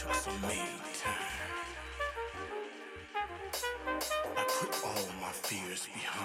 Trust me. I put all my fears behind.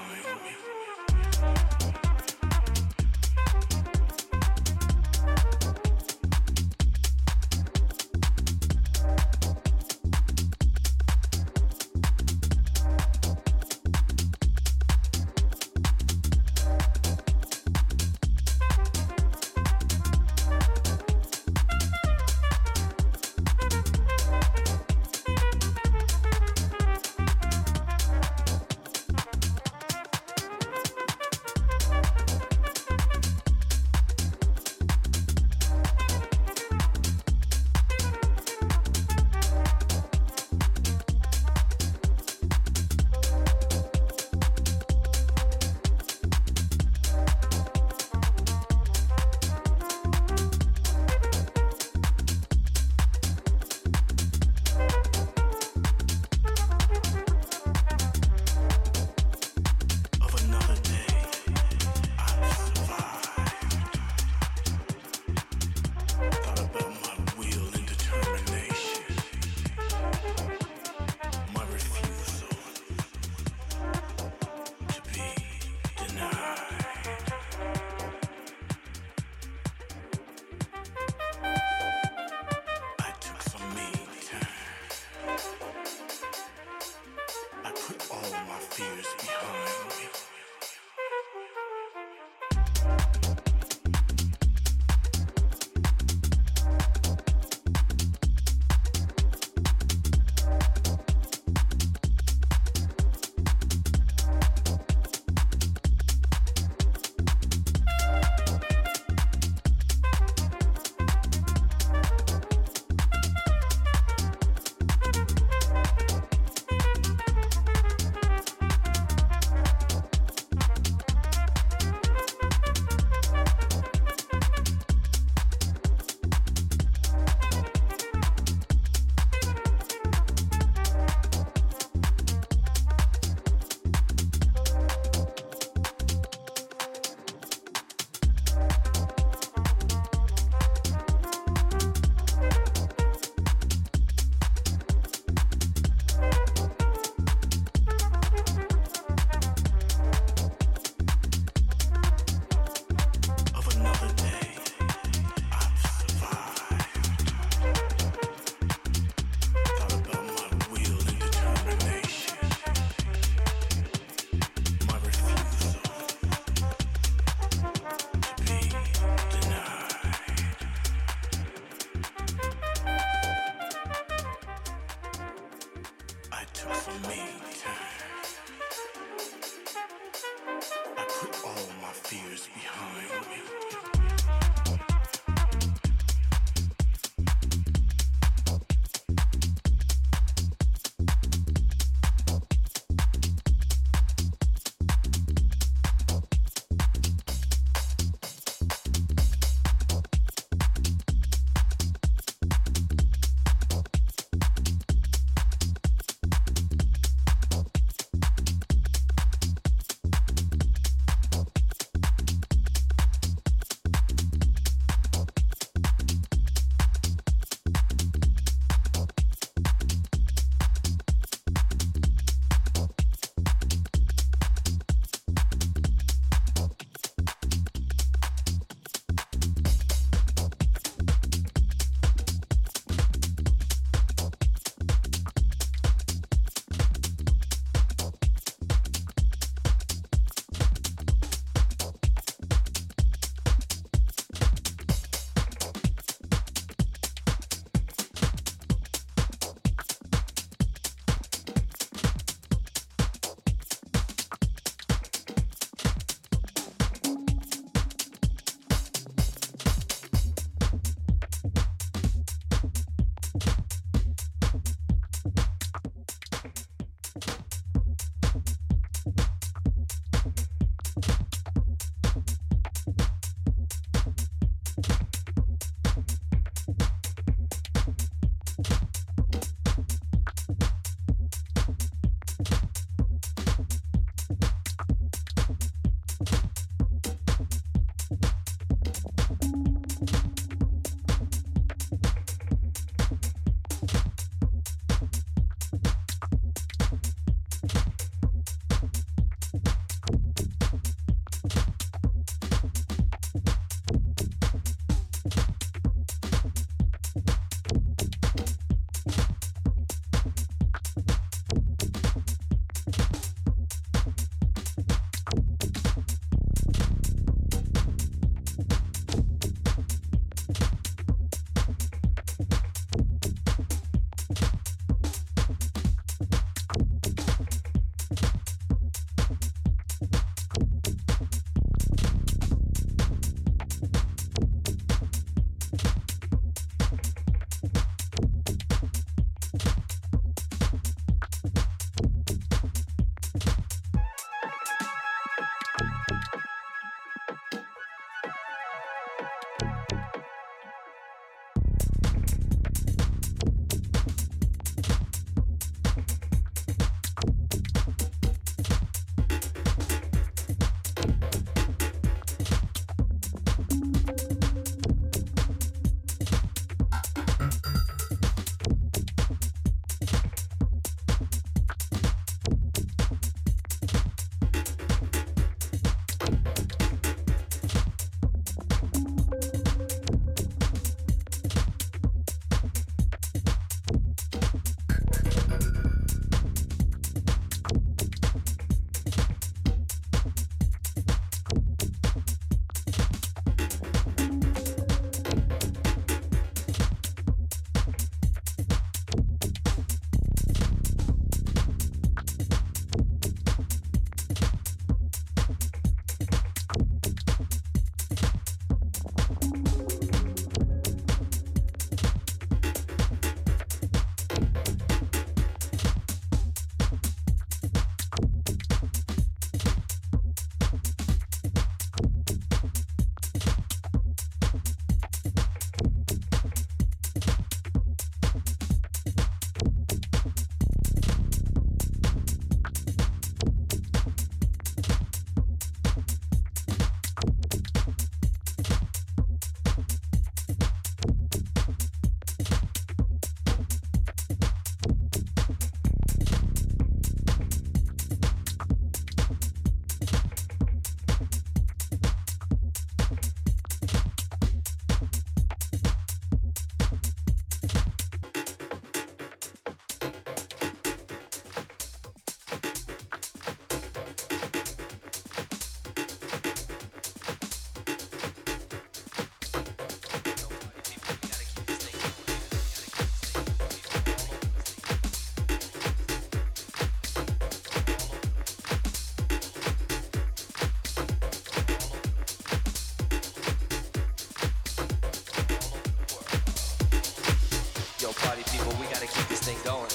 Yo, party people, we gotta keep this thing going.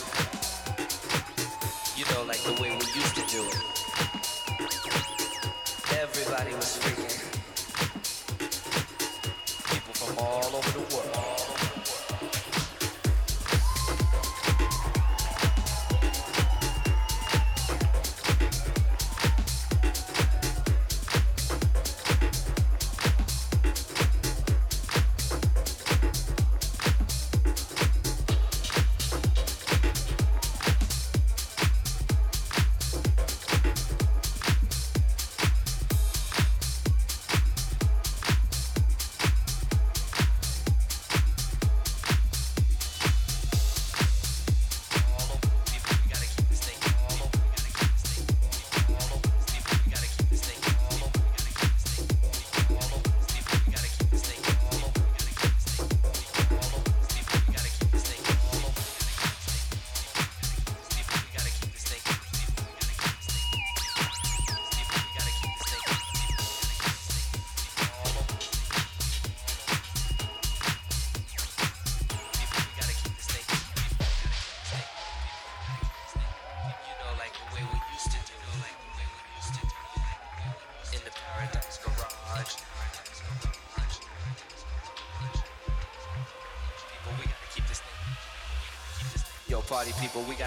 You know, like the way we used to do it. Everybody was freaking.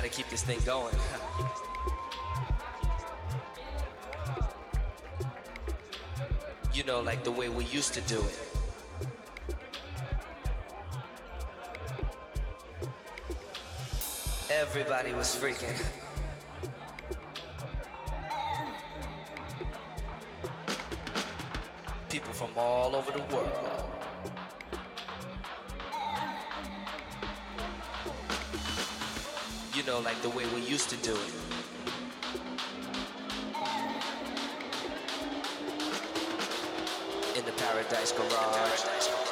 to keep this thing going. you know, like the way we used to do it. Everybody was freaking. People from all over the world. used to do it. In the Paradise Garage.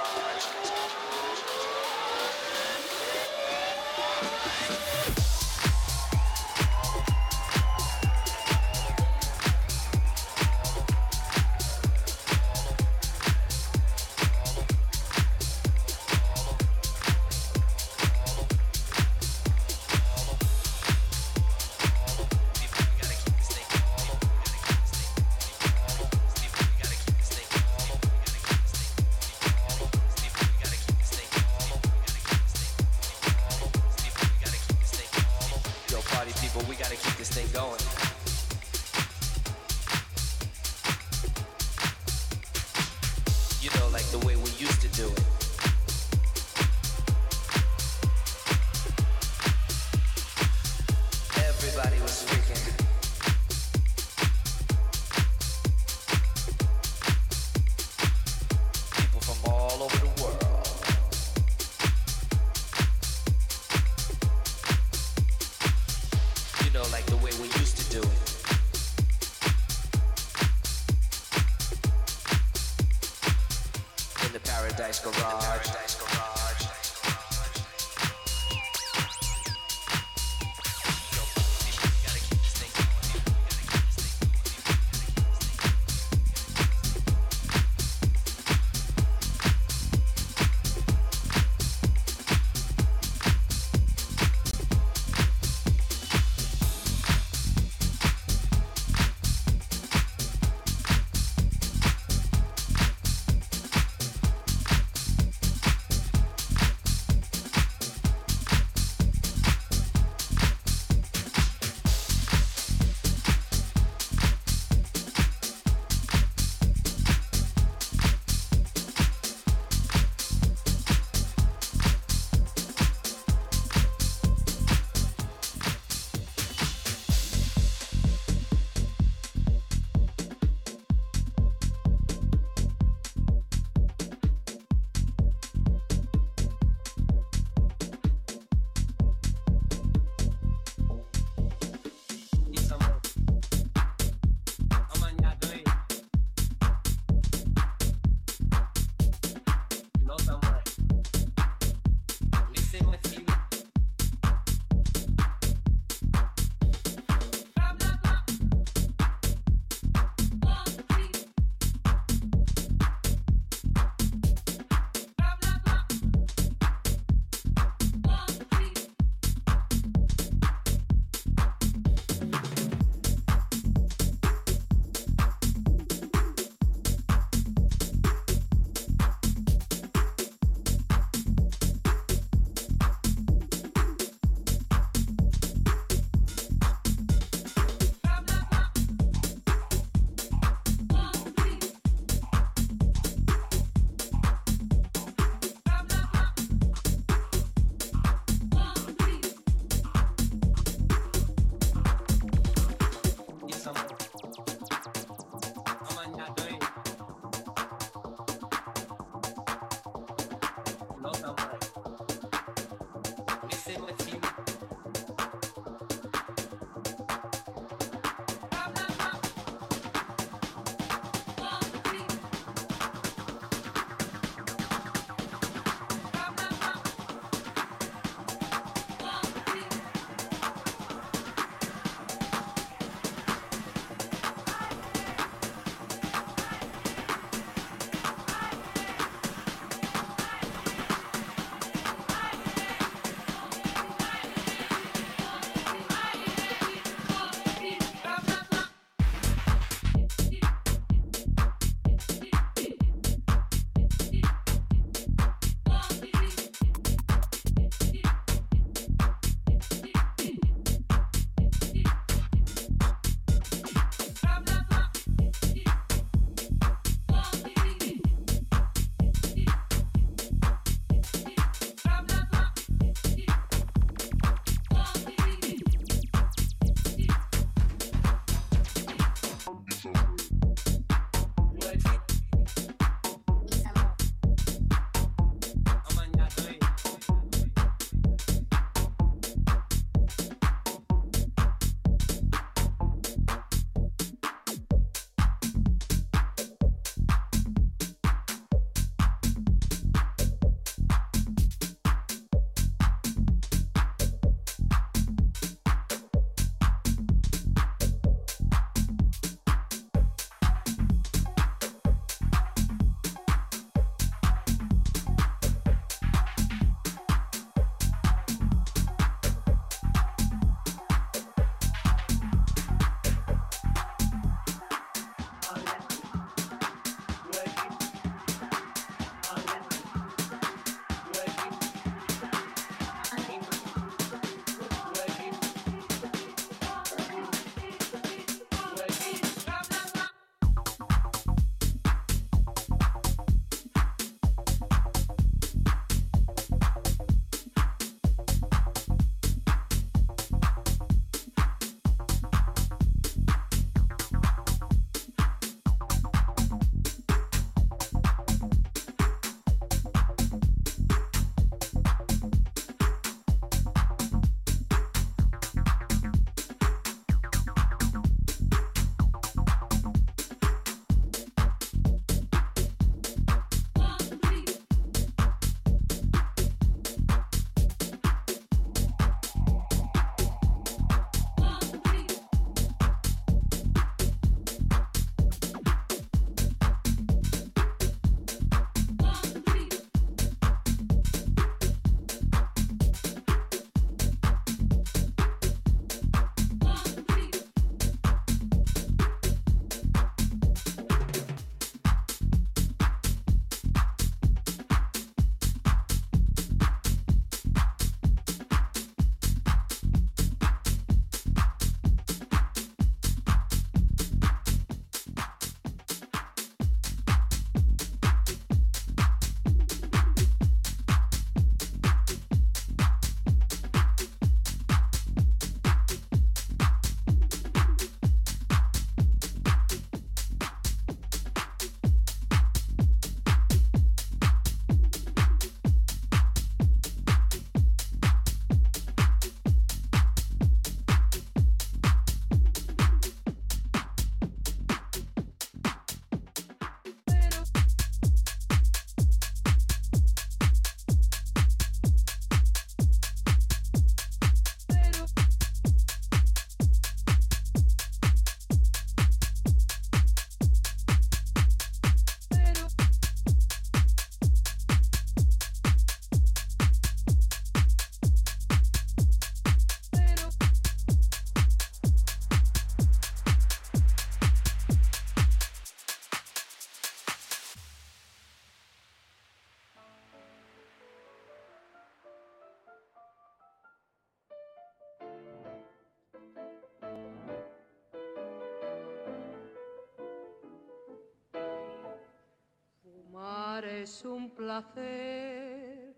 Es un placer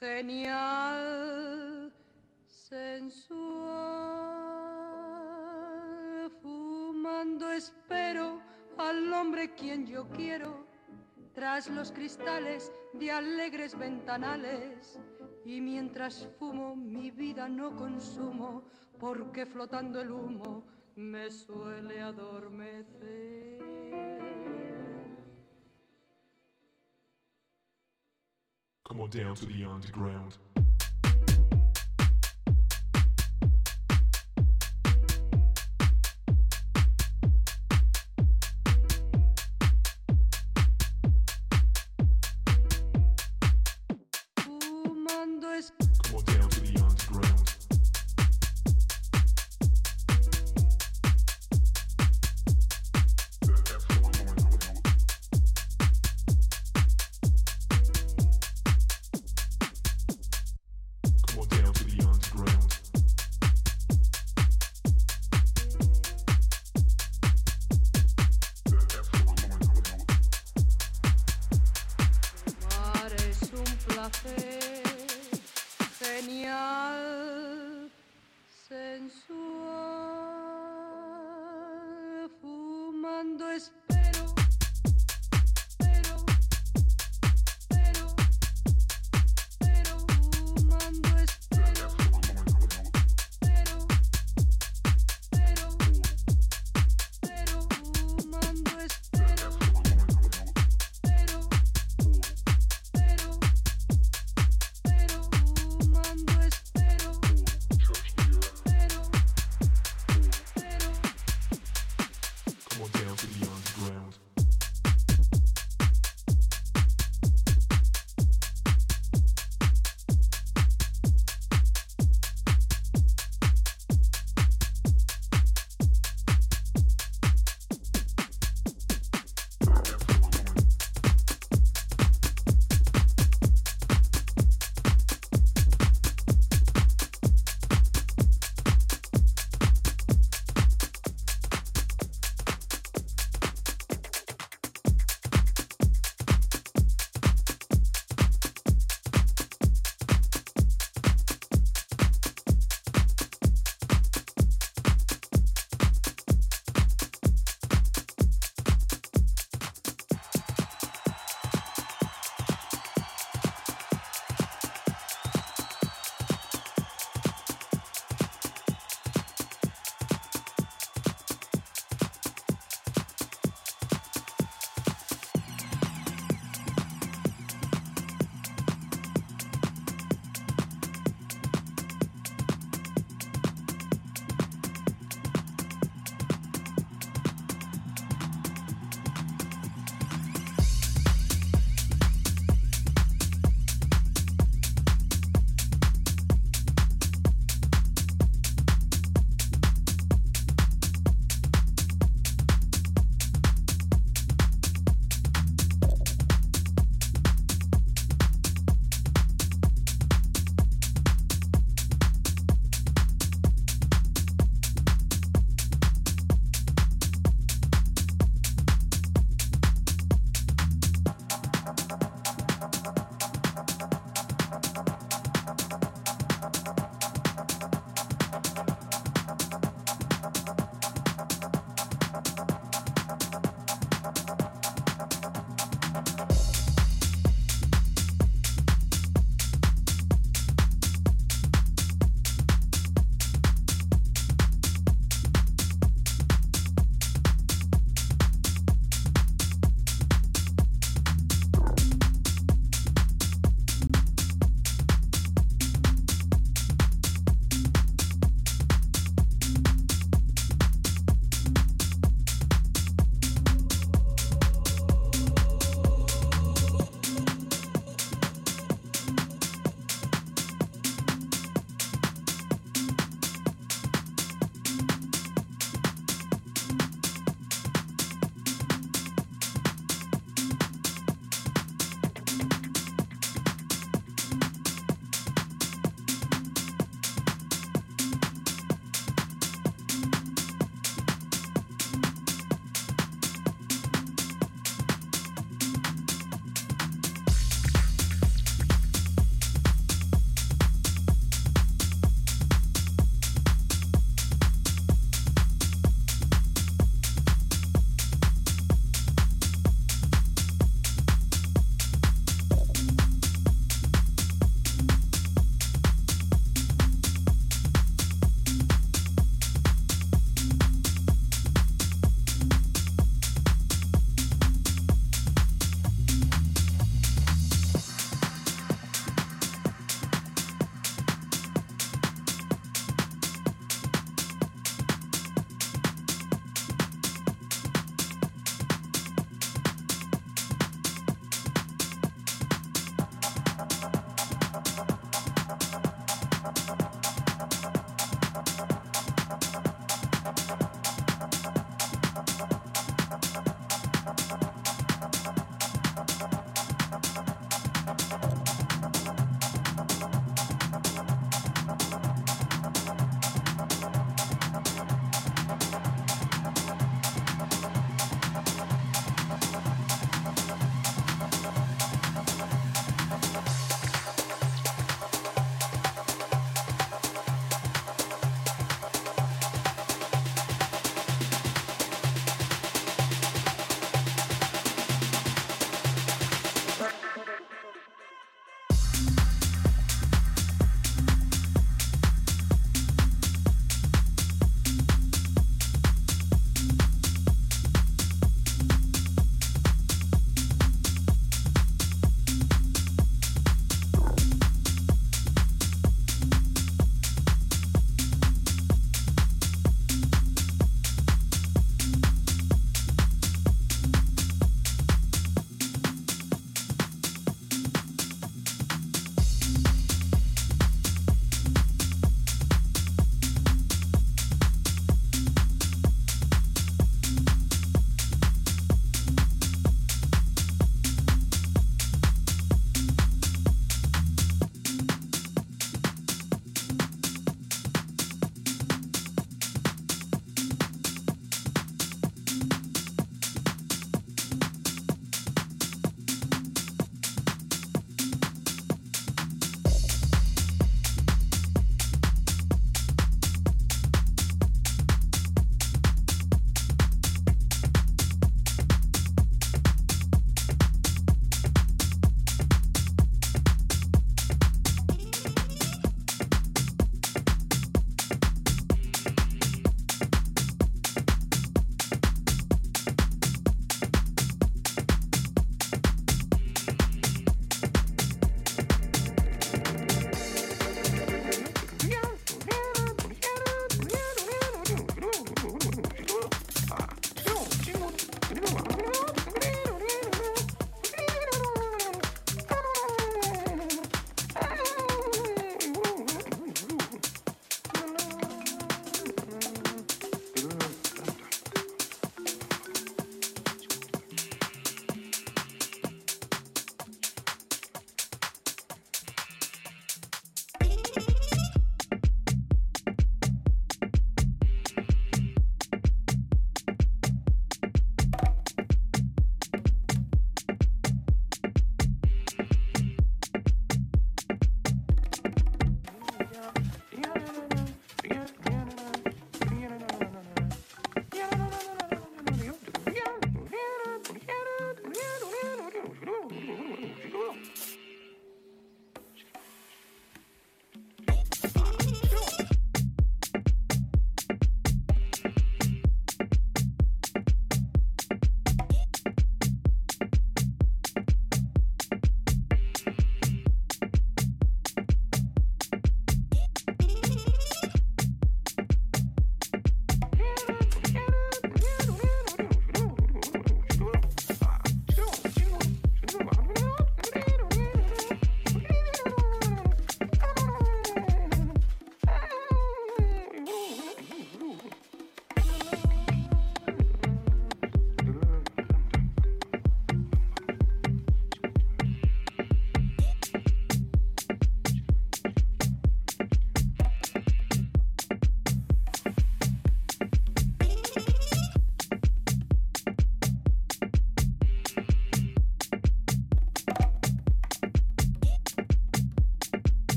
genial, sensual. Fumando espero al hombre quien yo quiero, tras los cristales de alegres ventanales. Y mientras fumo mi vida no consumo, porque flotando el humo me suele adormecer. Come on down to the underground.